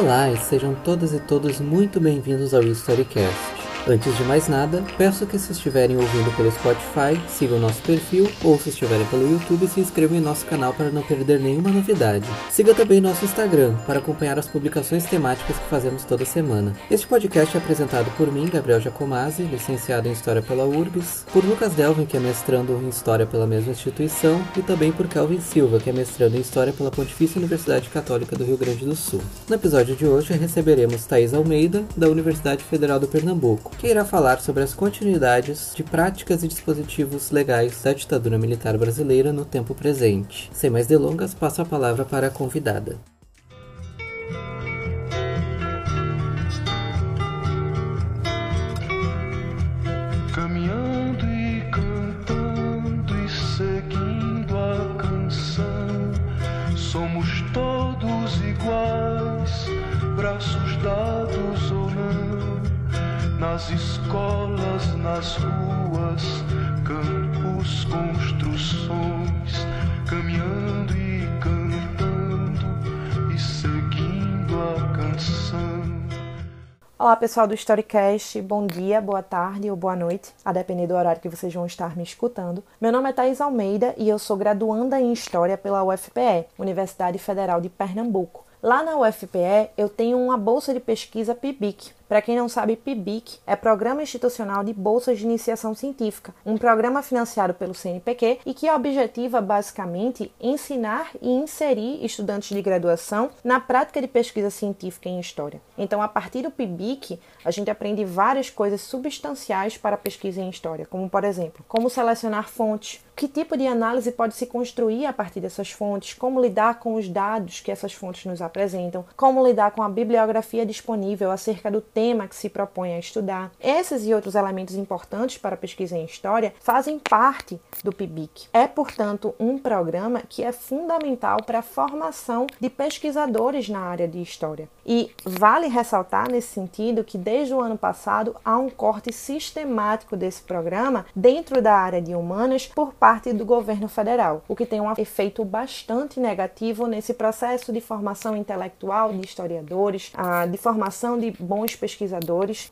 Olá e sejam todas e todos muito bem-vindos ao Storycast. Antes de mais nada, peço que se estiverem ouvindo pelo Spotify, sigam nosso perfil ou se estiverem pelo YouTube, se inscrevam em nosso canal para não perder nenhuma novidade. Siga também nosso Instagram para acompanhar as publicações temáticas que fazemos toda semana. Este podcast é apresentado por mim, Gabriel Giacomazzi, licenciado em História pela URGS, por Lucas Delvin, que é mestrando em História pela mesma instituição, e também por Calvin Silva, que é mestrando em História pela Pontifícia Universidade Católica do Rio Grande do Sul. No episódio de hoje receberemos Thais Almeida, da Universidade Federal do Pernambuco que irá falar sobre as continuidades de práticas e dispositivos legais da ditadura militar brasileira no tempo presente. Sem mais delongas, passo a palavra para a convidada. Olá pessoal do Storycast, bom dia, boa tarde ou boa noite, a depender do horário que vocês vão estar me escutando. Meu nome é Thais Almeida e eu sou graduanda em História pela UFPE, Universidade Federal de Pernambuco. Lá na UFPE eu tenho uma bolsa de pesquisa PIBIC. Para quem não sabe, PIBIC é Programa Institucional de Bolsas de Iniciação Científica, um programa financiado pelo CNPq e que objetiva basicamente ensinar e inserir estudantes de graduação na prática de pesquisa científica em história. Então, a partir do PIBIC, a gente aprende várias coisas substanciais para a pesquisa em história, como por exemplo, como selecionar fontes, que tipo de análise pode se construir a partir dessas fontes, como lidar com os dados que essas fontes nos apresentam, como lidar com a bibliografia disponível acerca do tema que se propõe a estudar. Esses e outros elementos importantes para a pesquisa em história fazem parte do PIBIC. É, portanto, um programa que é fundamental para a formação de pesquisadores na área de história. E vale ressaltar nesse sentido que desde o ano passado há um corte sistemático desse programa dentro da área de humanas por parte do governo federal, o que tem um efeito bastante negativo nesse processo de formação intelectual de historiadores, de formação de bons pesquisadores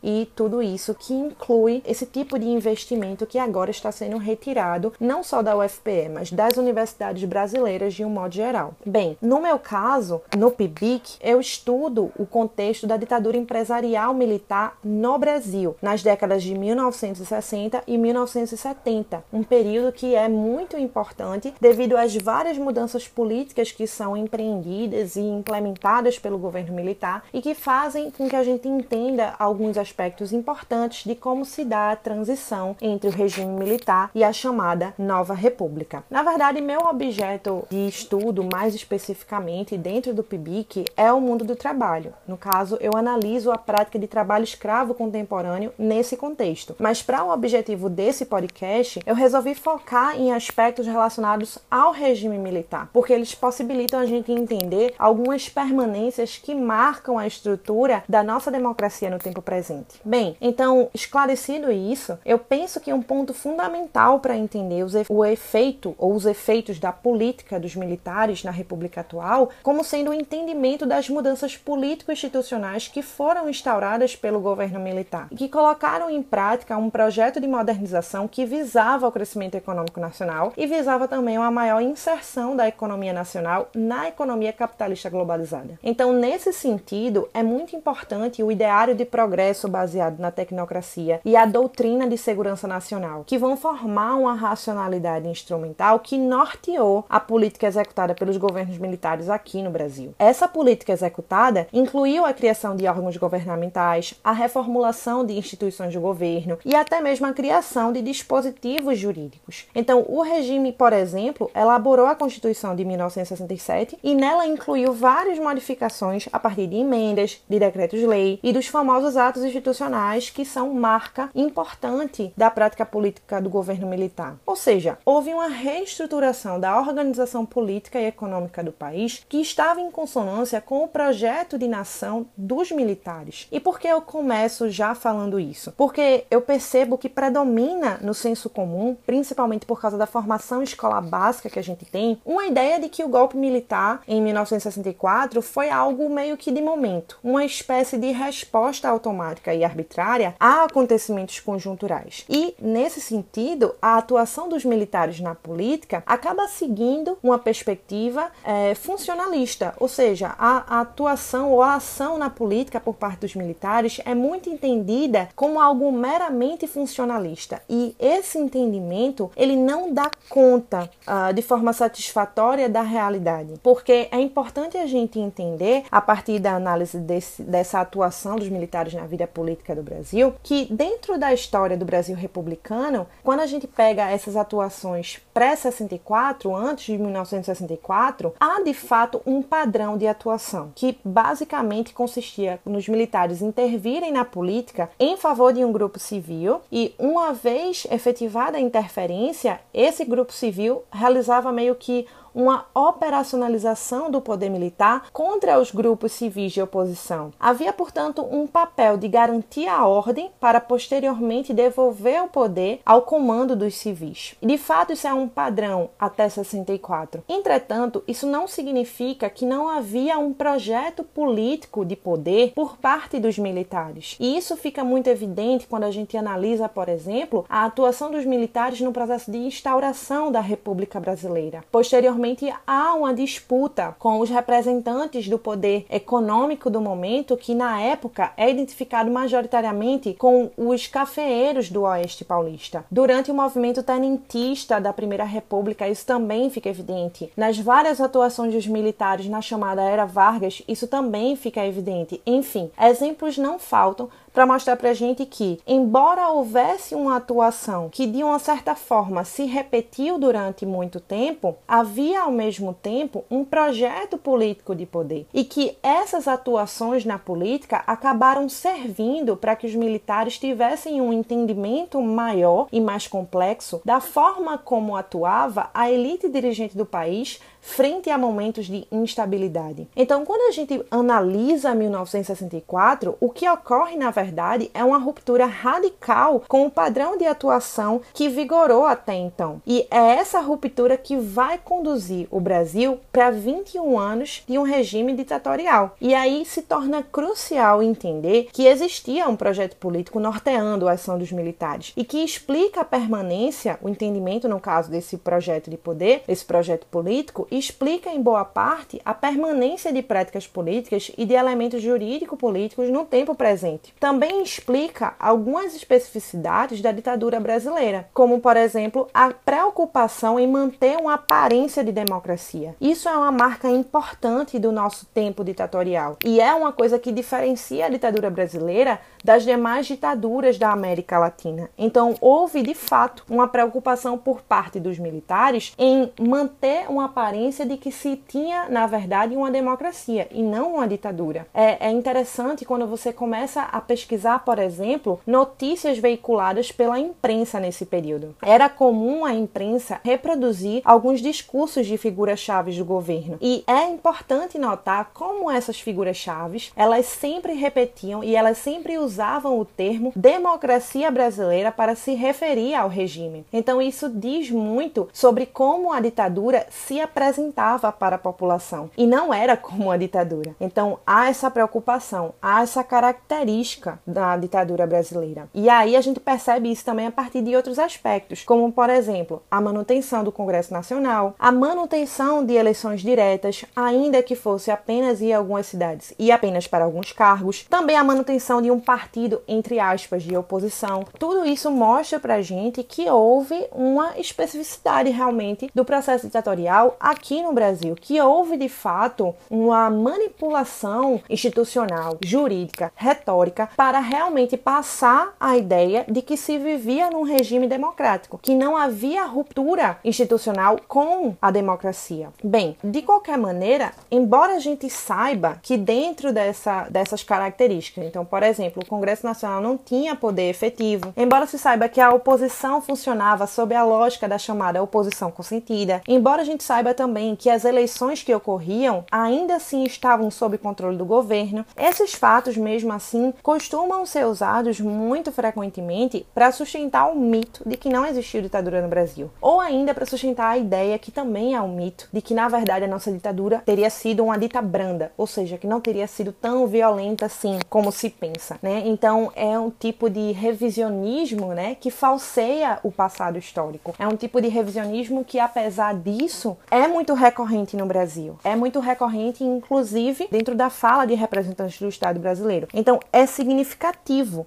e tudo isso que inclui esse tipo de investimento que agora está sendo retirado não só da UFPE, mas das universidades brasileiras de um modo geral. Bem, no meu caso, no PIBIC, eu estudo o contexto da ditadura empresarial militar no Brasil, nas décadas de 1960 e 1970, um período que é muito importante devido às várias mudanças políticas que são empreendidas e implementadas pelo governo militar e que fazem com que a gente entenda alguns aspectos importantes de como se dá a transição entre o regime militar e a chamada Nova República. Na verdade, meu objeto de estudo, mais especificamente dentro do PIBIC, é o mundo do trabalho. No caso, eu analiso a prática de trabalho escravo contemporâneo nesse contexto. Mas para o objetivo desse podcast, eu resolvi focar em aspectos relacionados ao regime militar, porque eles possibilitam a gente entender algumas permanências que marcam a estrutura da nossa democracia no tempo presente. Bem, então, esclarecido isso, eu penso que um ponto fundamental para entender o efeito ou os efeitos da política dos militares na República atual como sendo o entendimento das mudanças político-institucionais que foram instauradas pelo governo militar e que colocaram em prática um projeto de modernização que visava o crescimento econômico nacional e visava também uma maior inserção da economia nacional na economia capitalista globalizada. Então, nesse sentido, é muito importante o ideário de progresso baseado na tecnocracia e a doutrina de segurança nacional, que vão formar uma racionalidade instrumental que norteou a política executada pelos governos militares aqui no Brasil. Essa política executada incluiu a criação de órgãos governamentais, a reformulação de instituições de governo e até mesmo a criação de dispositivos jurídicos. Então, o regime, por exemplo, elaborou a Constituição de 1967 e nela incluiu várias modificações a partir de emendas, de decretos-lei e dos famosos atos institucionais que são marca importante da prática política do governo militar. Ou seja, houve uma reestruturação da organização política e econômica do país que estava em consonância com o projeto de nação dos militares. E por que eu começo já falando isso? Porque eu percebo que predomina no senso comum, principalmente por causa da formação escolar básica que a gente tem, uma ideia de que o golpe militar em 1964 foi algo meio que de momento, uma espécie de resposta automática e arbitrária a acontecimentos conjunturais. E, nesse sentido, a atuação dos militares na política acaba seguindo uma perspectiva é, funcionalista, ou seja, a, a atuação ou a ação na política por parte dos militares é muito entendida como algo meramente funcionalista. E esse entendimento ele não dá conta uh, de forma satisfatória da realidade, porque é importante a gente entender, a partir da análise desse, dessa atuação dos militares na vida política do Brasil, que dentro da história do Brasil republicano, quando a gente pega essas atuações pré-64, antes de 1964, há de fato um padrão de atuação que basicamente consistia nos militares intervirem na política em favor de um grupo civil e, uma vez efetivada a interferência, esse grupo civil realizava meio que uma operacionalização do poder militar contra os grupos civis de oposição. Havia, portanto, um papel de garantir a ordem para posteriormente devolver o poder ao comando dos civis. De fato, isso é um padrão até 64. Entretanto, isso não significa que não havia um projeto político de poder por parte dos militares. E isso fica muito evidente quando a gente analisa, por exemplo, a atuação dos militares no processo de instauração da República Brasileira. Posteriormente, há uma disputa com os representantes do poder econômico do momento, que na época é identificado majoritariamente com os cafeeiros do Oeste Paulista. Durante o movimento tenentista da Primeira República, isso também fica evidente. Nas várias atuações dos militares na chamada Era Vargas, isso também fica evidente. Enfim, exemplos não faltam para mostrar para a gente que, embora houvesse uma atuação que de uma certa forma se repetiu durante muito tempo, havia ao mesmo tempo um projeto político de poder e que essas atuações na política acabaram servindo para que os militares tivessem um entendimento maior e mais complexo da forma como atuava a elite dirigente do país frente a momentos de instabilidade. Então, quando a gente analisa 1964, o que ocorre na verdade é uma ruptura radical com o padrão de atuação que vigorou até então. E é essa ruptura que vai conduzir o Brasil para 21 anos de um regime ditatorial. E aí se torna crucial entender que existia um projeto político norteando a ação dos militares e que explica a permanência, o entendimento no caso desse projeto de poder, esse projeto político explica em boa parte a permanência de práticas políticas e de elementos jurídico-políticos no tempo presente. Também explica algumas especificidades da ditadura brasileira, como, por exemplo, a preocupação em manter uma aparência de democracia. Isso é uma marca importante do nosso tempo ditatorial e é uma coisa que diferencia a ditadura brasileira das demais ditaduras da América Latina. Então, houve de fato uma preocupação por parte dos militares em manter uma aparência de que se tinha, na verdade, uma democracia e não uma ditadura. É, é interessante quando você começa a pesquisar, por exemplo, notícias veiculadas pela imprensa nesse período. Era comum a imprensa reproduzir alguns discursos de figuras-chave do governo. E é importante notar como essas figuras-chave, elas sempre repetiam e elas sempre usavam o termo democracia brasileira para se referir ao regime. Então isso diz muito sobre como a ditadura se apresentava para a população e não era como a ditadura. Então há essa preocupação, há essa característica da ditadura brasileira. E aí a gente percebe isso também a partir de outros aspectos, como por exemplo, a manutenção do Congresso Nacional, a manutenção de eleições diretas, ainda que fosse apenas em algumas cidades e apenas para alguns cargos, também a manutenção de um partido entre aspas de oposição. Tudo isso mostra pra gente que houve uma especificidade realmente do processo ditatorial aqui no Brasil, que houve de fato uma manipulação institucional, jurídica, retórica para realmente passar a ideia de que se vivia num regime democrático, que não havia ruptura institucional com a democracia. Bem, de qualquer maneira, embora a gente saiba que dentro dessa, dessas características, então, por exemplo, o Congresso Nacional não tinha poder efetivo, embora se saiba que a oposição funcionava sob a lógica da chamada oposição consentida, embora a gente saiba também que as eleições que ocorriam ainda assim estavam sob controle do governo, esses fatos, mesmo assim, costumam ser usados muito frequentemente para sustentar o mito de que não existiu ditadura no Brasil, ou ainda para sustentar a ideia que também é um mito de que na verdade a nossa ditadura teria sido uma dita branda, ou seja, que não teria sido tão violenta assim como se pensa, né? Então é um tipo de revisionismo, né, que falseia o passado histórico. É um tipo de revisionismo que apesar disso é muito recorrente no Brasil. É muito recorrente inclusive dentro da fala de representantes do Estado brasileiro. Então é significativo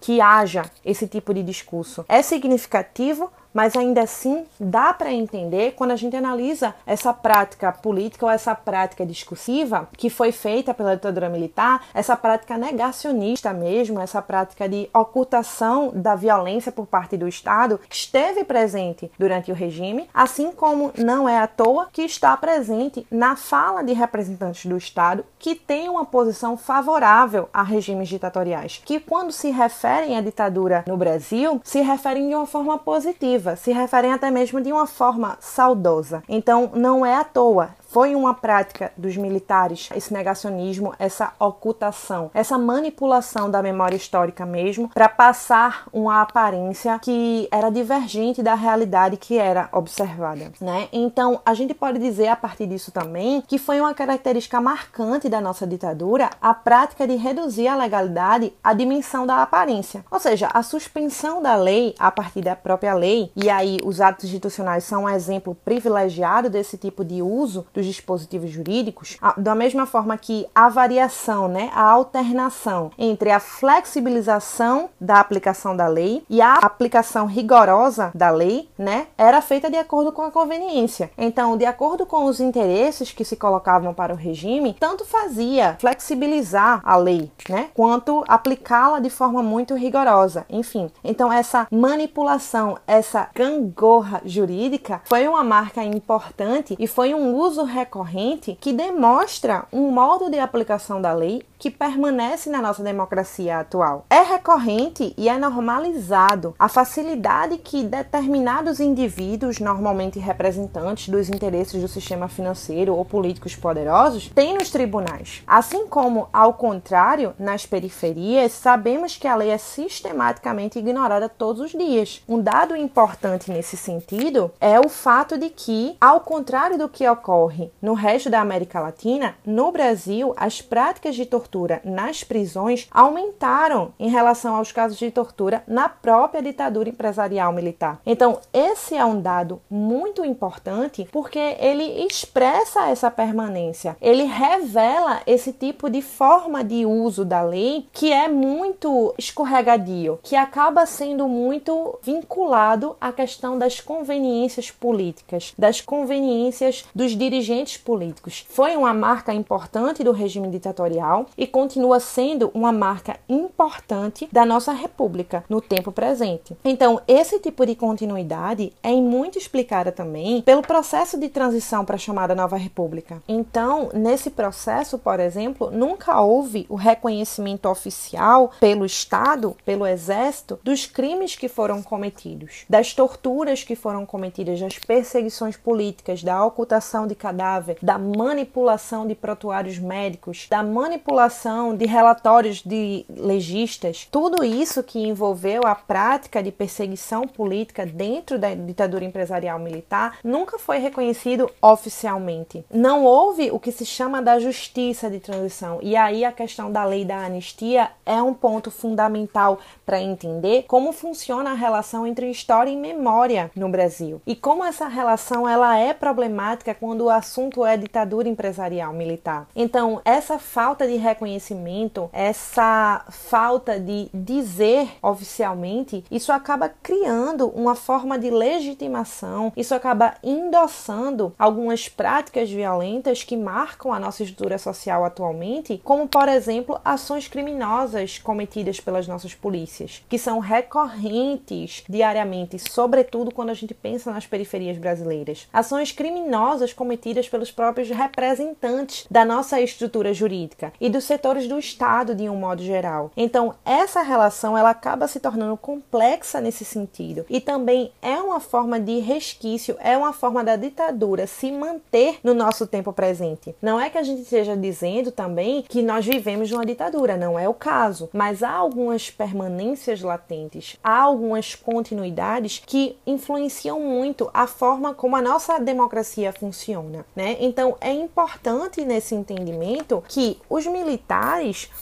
que haja esse tipo de discurso. É significativo mas ainda assim dá para entender quando a gente analisa essa prática política ou essa prática discursiva que foi feita pela ditadura militar, essa prática negacionista mesmo, essa prática de ocultação da violência por parte do Estado, esteve presente durante o regime, assim como não é à toa que está presente na fala de representantes do Estado que têm uma posição favorável a regimes ditatoriais, que quando se referem à ditadura no Brasil, se referem de uma forma positiva se referem até mesmo de uma forma saudosa. Então, não é à toa foi uma prática dos militares esse negacionismo, essa ocultação, essa manipulação da memória histórica mesmo, para passar uma aparência que era divergente da realidade que era observada, né? Então, a gente pode dizer a partir disso também que foi uma característica marcante da nossa ditadura a prática de reduzir a legalidade à dimensão da aparência, ou seja, a suspensão da lei a partir da própria lei, e aí os atos institucionais são um exemplo privilegiado desse tipo de uso do dos dispositivos jurídicos, da mesma forma que a variação, né, a alternação entre a flexibilização da aplicação da lei e a aplicação rigorosa da lei, né, era feita de acordo com a conveniência. Então, de acordo com os interesses que se colocavam para o regime, tanto fazia flexibilizar a lei, né, quanto aplicá-la de forma muito rigorosa. Enfim, então essa manipulação, essa gangorra jurídica foi uma marca importante e foi um uso recorrente que demonstra um modo de aplicação da lei que permanece na nossa democracia atual. É recorrente e é normalizado a facilidade que determinados indivíduos, normalmente representantes dos interesses do sistema financeiro ou políticos poderosos, têm nos tribunais. Assim como, ao contrário, nas periferias, sabemos que a lei é sistematicamente ignorada todos os dias. Um dado importante nesse sentido é o fato de que, ao contrário do que ocorre no resto da América Latina, no Brasil, as práticas de tortura tortura nas prisões aumentaram em relação aos casos de tortura na própria ditadura empresarial militar. Então, esse é um dado muito importante porque ele expressa essa permanência, ele revela esse tipo de forma de uso da lei que é muito escorregadio, que acaba sendo muito vinculado à questão das conveniências políticas, das conveniências dos dirigentes políticos. Foi uma marca importante do regime ditatorial e continua sendo uma marca importante da nossa república no tempo presente. Então, esse tipo de continuidade é muito explicada também pelo processo de transição para a chamada nova república. Então, nesse processo, por exemplo, nunca houve o reconhecimento oficial pelo Estado, pelo Exército, dos crimes que foram cometidos, das torturas que foram cometidas, das perseguições políticas, da ocultação de cadáver, da manipulação de protuários médicos, da manipulação de relatórios de legistas, tudo isso que envolveu a prática de perseguição política dentro da ditadura empresarial militar nunca foi reconhecido oficialmente. Não houve o que se chama da justiça de transição. E aí a questão da lei da anistia é um ponto fundamental para entender como funciona a relação entre história e memória no Brasil e como essa relação ela é problemática quando o assunto é ditadura empresarial militar. Então, essa falta de reconhecimento essa falta de dizer oficialmente, isso acaba criando uma forma de legitimação, isso acaba endossando algumas práticas violentas que marcam a nossa estrutura social atualmente, como por exemplo ações criminosas cometidas pelas nossas polícias, que são recorrentes diariamente, sobretudo quando a gente pensa nas periferias brasileiras. Ações criminosas cometidas pelos próprios representantes da nossa estrutura jurídica e dos setores do Estado de um modo geral. Então, essa relação ela acaba se tornando complexa nesse sentido e também é uma forma de resquício, é uma forma da ditadura se manter no nosso tempo presente. Não é que a gente esteja dizendo também que nós vivemos numa ditadura, não é o caso, mas há algumas permanências latentes, há algumas continuidades que influenciam muito a forma como a nossa democracia funciona, né? Então é importante nesse entendimento que os militares,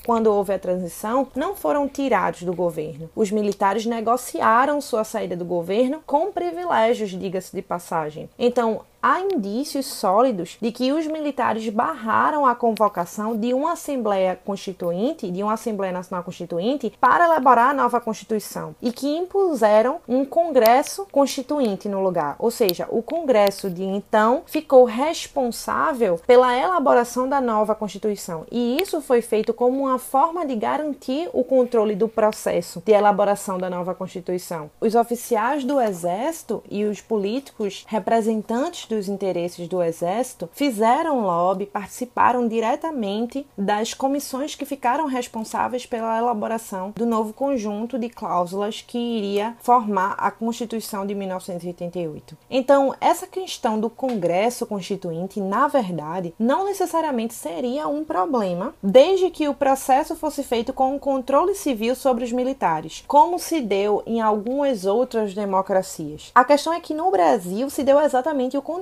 quando houve a transição, não foram tirados do governo. Os militares negociaram sua saída do governo com privilégios, diga-se de passagem. Então, há indícios sólidos de que os militares barraram a convocação de uma Assembleia Constituinte, de uma Assembleia Nacional Constituinte, para elaborar a nova Constituição e que impuseram um Congresso Constituinte no lugar. Ou seja, o Congresso de então ficou responsável pela elaboração da nova Constituição. E isso foi feito como uma forma de garantir o controle do processo de elaboração da nova Constituição. Os oficiais do Exército e os políticos representantes dos interesses do Exército fizeram lobby, participaram diretamente das comissões que ficaram responsáveis pela elaboração do novo conjunto de cláusulas que iria formar a Constituição de 1988. Então, essa questão do Congresso Constituinte, na verdade, não necessariamente seria um problema, desde que o processo fosse feito com um controle civil sobre os militares, como se deu em algumas outras democracias. A questão é que no Brasil se deu exatamente o contrário.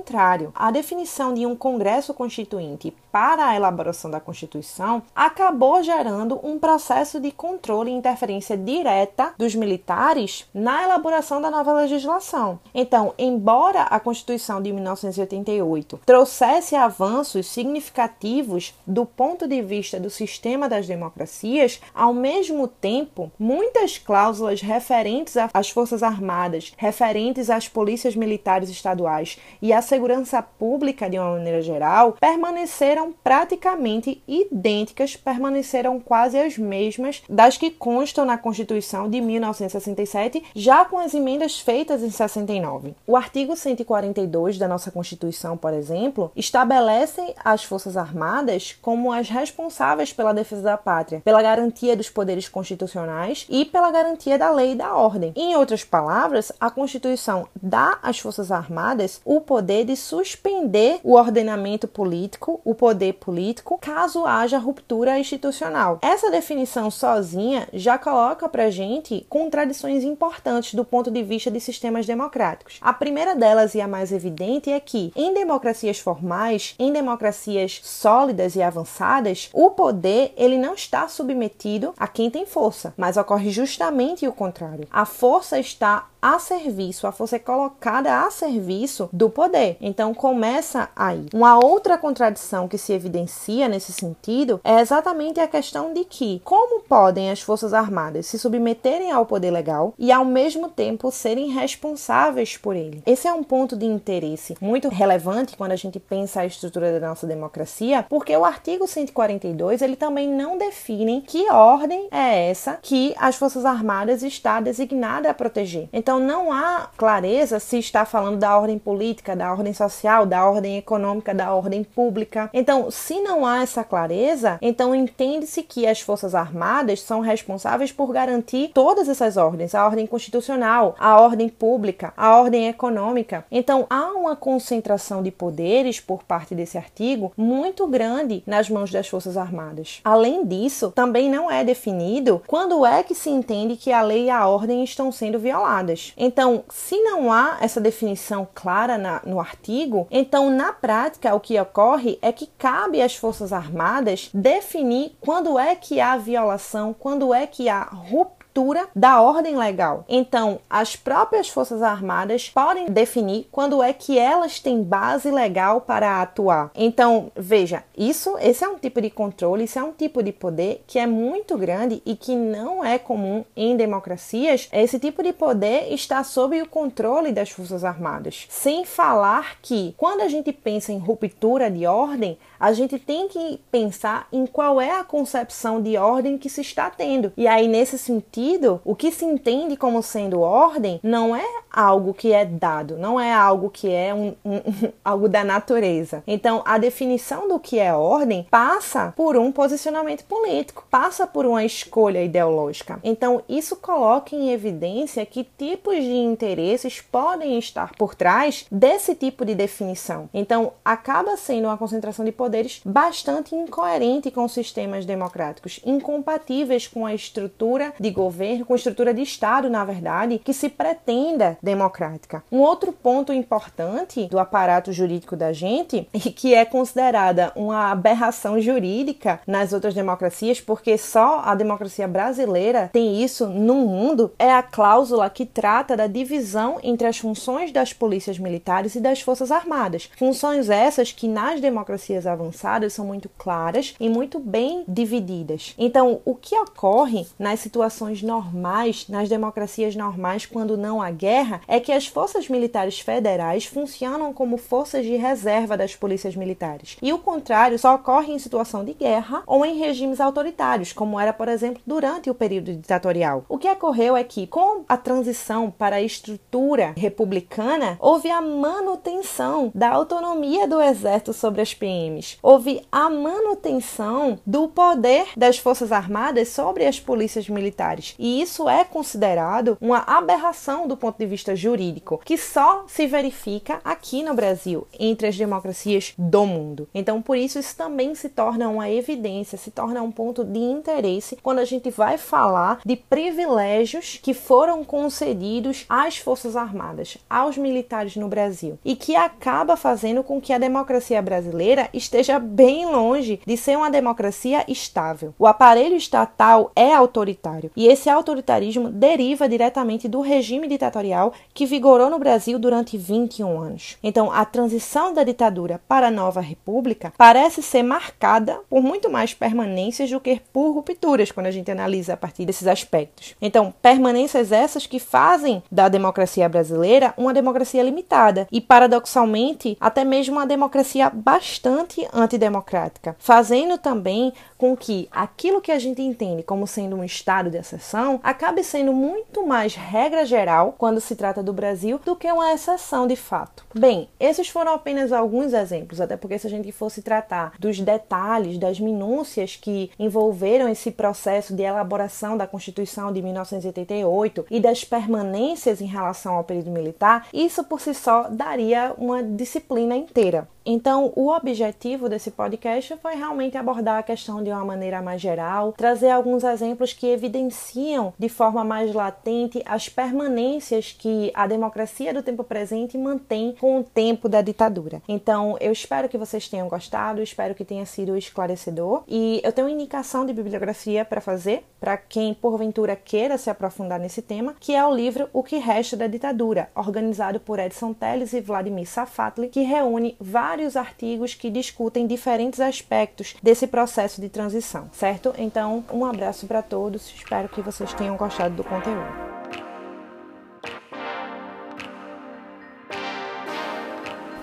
A definição de um Congresso Constituinte para a elaboração da Constituição acabou gerando um processo de controle e interferência direta dos militares na elaboração da nova legislação. Então, embora a Constituição de 1988 trouxesse avanços significativos do ponto de vista do sistema das democracias, ao mesmo tempo, muitas cláusulas referentes às Forças Armadas, referentes às polícias militares estaduais e à segurança pública de uma maneira geral, permaneceram praticamente idênticas, permaneceram quase as mesmas das que constam na Constituição de 1967, já com as emendas feitas em 69. O artigo 142 da nossa Constituição, por exemplo, estabelece as Forças Armadas como as responsáveis pela defesa da pátria, pela garantia dos poderes constitucionais e pela garantia da lei e da ordem. Em outras palavras, a Constituição dá às Forças Armadas o poder de suspender o ordenamento político, o poder político, caso haja ruptura institucional. Essa definição sozinha já coloca pra gente contradições importantes do ponto de vista de sistemas democráticos. A primeira delas e a mais evidente é que, em democracias formais, em democracias sólidas e avançadas, o poder ele não está submetido a quem tem força, mas ocorre justamente o contrário. A força está a serviço, a força é colocada a serviço do poder. Então começa aí. Uma outra contradição que se evidencia nesse sentido é exatamente a questão de que como podem as forças armadas se submeterem ao poder legal e ao mesmo tempo serem responsáveis por ele. Esse é um ponto de interesse muito relevante quando a gente pensa a estrutura da nossa democracia, porque o artigo 142 ele também não define que ordem é essa que as forças armadas está designada a proteger. Então, então não há clareza se está falando da ordem política, da ordem social, da ordem econômica, da ordem pública. Então, se não há essa clareza, então entende-se que as Forças Armadas são responsáveis por garantir todas essas ordens, a ordem constitucional, a ordem pública, a ordem econômica. Então, há uma concentração de poderes por parte desse artigo muito grande nas mãos das Forças Armadas. Além disso, também não é definido quando é que se entende que a lei e a ordem estão sendo violadas. Então, se não há essa definição clara na, no artigo, então na prática o que ocorre é que cabe às Forças Armadas definir quando é que há violação, quando é que há ruptura estrutura da ordem legal. Então, as próprias Forças Armadas podem definir quando é que elas têm base legal para atuar. Então, veja, isso, esse é um tipo de controle, isso é um tipo de poder que é muito grande e que não é comum em democracias. Esse tipo de poder está sob o controle das Forças Armadas. Sem falar que quando a gente pensa em ruptura de ordem, a gente tem que pensar em qual é a concepção de ordem que se está tendo. E aí, nesse sentido, o que se entende como sendo ordem não é algo que é dado, não é algo que é um, um, algo da natureza. Então, a definição do que é ordem passa por um posicionamento político, passa por uma escolha ideológica. Então, isso coloca em evidência que tipos de interesses podem estar por trás desse tipo de definição. Então, acaba sendo uma concentração de poderes bastante incoerente com sistemas democráticos, incompatíveis com a estrutura de governo, com a estrutura de Estado, na verdade, que se pretenda democrática. Um outro ponto importante do aparato jurídico da gente, e que é considerada uma aberração jurídica nas outras democracias, porque só a democracia brasileira tem isso no mundo, é a cláusula que trata da divisão entre as funções das polícias militares e das forças armadas. Funções essas que nas democracias avançadas são muito claras e muito bem divididas. Então, o que ocorre nas situações normais, nas democracias normais, quando não há guerra, é que as forças militares federais funcionam como forças de reserva das polícias militares. E o contrário só ocorre em situação de guerra ou em regimes autoritários, como era, por exemplo, durante o período ditatorial. O que ocorreu é que, com a transição para a estrutura republicana, houve a manutenção da autonomia do exército sobre as PMs. Houve a manutenção do poder das Forças Armadas sobre as polícias militares. E isso é considerado uma aberração do ponto de vista jurídico, que só se verifica aqui no Brasil, entre as democracias do mundo. Então, por isso, isso também se torna uma evidência, se torna um ponto de interesse quando a gente vai falar de privilégios que foram concedidos às Forças Armadas, aos militares no Brasil, e que acaba fazendo com que a democracia brasileira esteja bem longe de ser uma democracia estável. O aparelho estatal é autoritário e esse autoritarismo deriva diretamente do regime ditatorial que vigorou no Brasil durante 21 anos. Então, a transição da ditadura para a nova república parece ser marcada por muito mais permanências do que por rupturas, quando a gente analisa a partir desses aspectos. Então, permanências essas que fazem da democracia brasileira uma democracia limitada e, paradoxalmente, até mesmo uma democracia bastante antidemocrática, fazendo também com que aquilo que a gente entende como sendo um estado de exceção acabe sendo muito mais regra geral quando se trata do Brasil do que uma exceção de fato. Bem, esses foram apenas alguns exemplos, até porque se a gente fosse tratar dos detalhes, das minúcias que envolveram esse processo de elaboração da Constituição de 1988 e das permanências em relação ao período militar, isso por si só daria uma disciplina inteira. Então, o objetivo desse podcast foi realmente abordar a questão de uma maneira mais geral, trazer alguns exemplos que evidenciam de forma mais latente as permanências que a democracia do tempo presente mantém com o tempo da ditadura. Então, eu espero que vocês tenham gostado, espero que tenha sido esclarecedor e eu tenho uma indicação de bibliografia para fazer para quem porventura queira se aprofundar nesse tema, que é o livro O que Resta da Ditadura, organizado por Edson Telles e Vladimir Safatli, que reúne vários vários artigos que discutem diferentes aspectos desse processo de transição, certo? Então, um abraço para todos, espero que vocês tenham gostado do conteúdo.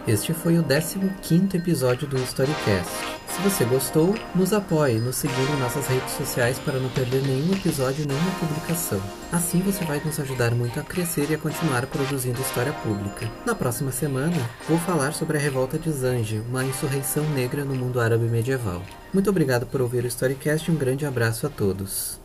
Este foi o 15º episódio do Storycast. Se você gostou, nos apoie nos seguindo em nossas redes sociais para não perder nenhum episódio nenhuma publicação. Assim você vai nos ajudar muito a crescer e a continuar produzindo história pública. Na próxima semana, vou falar sobre a revolta de Zange, uma insurreição negra no mundo árabe medieval. Muito obrigado por ouvir o Storycast e um grande abraço a todos.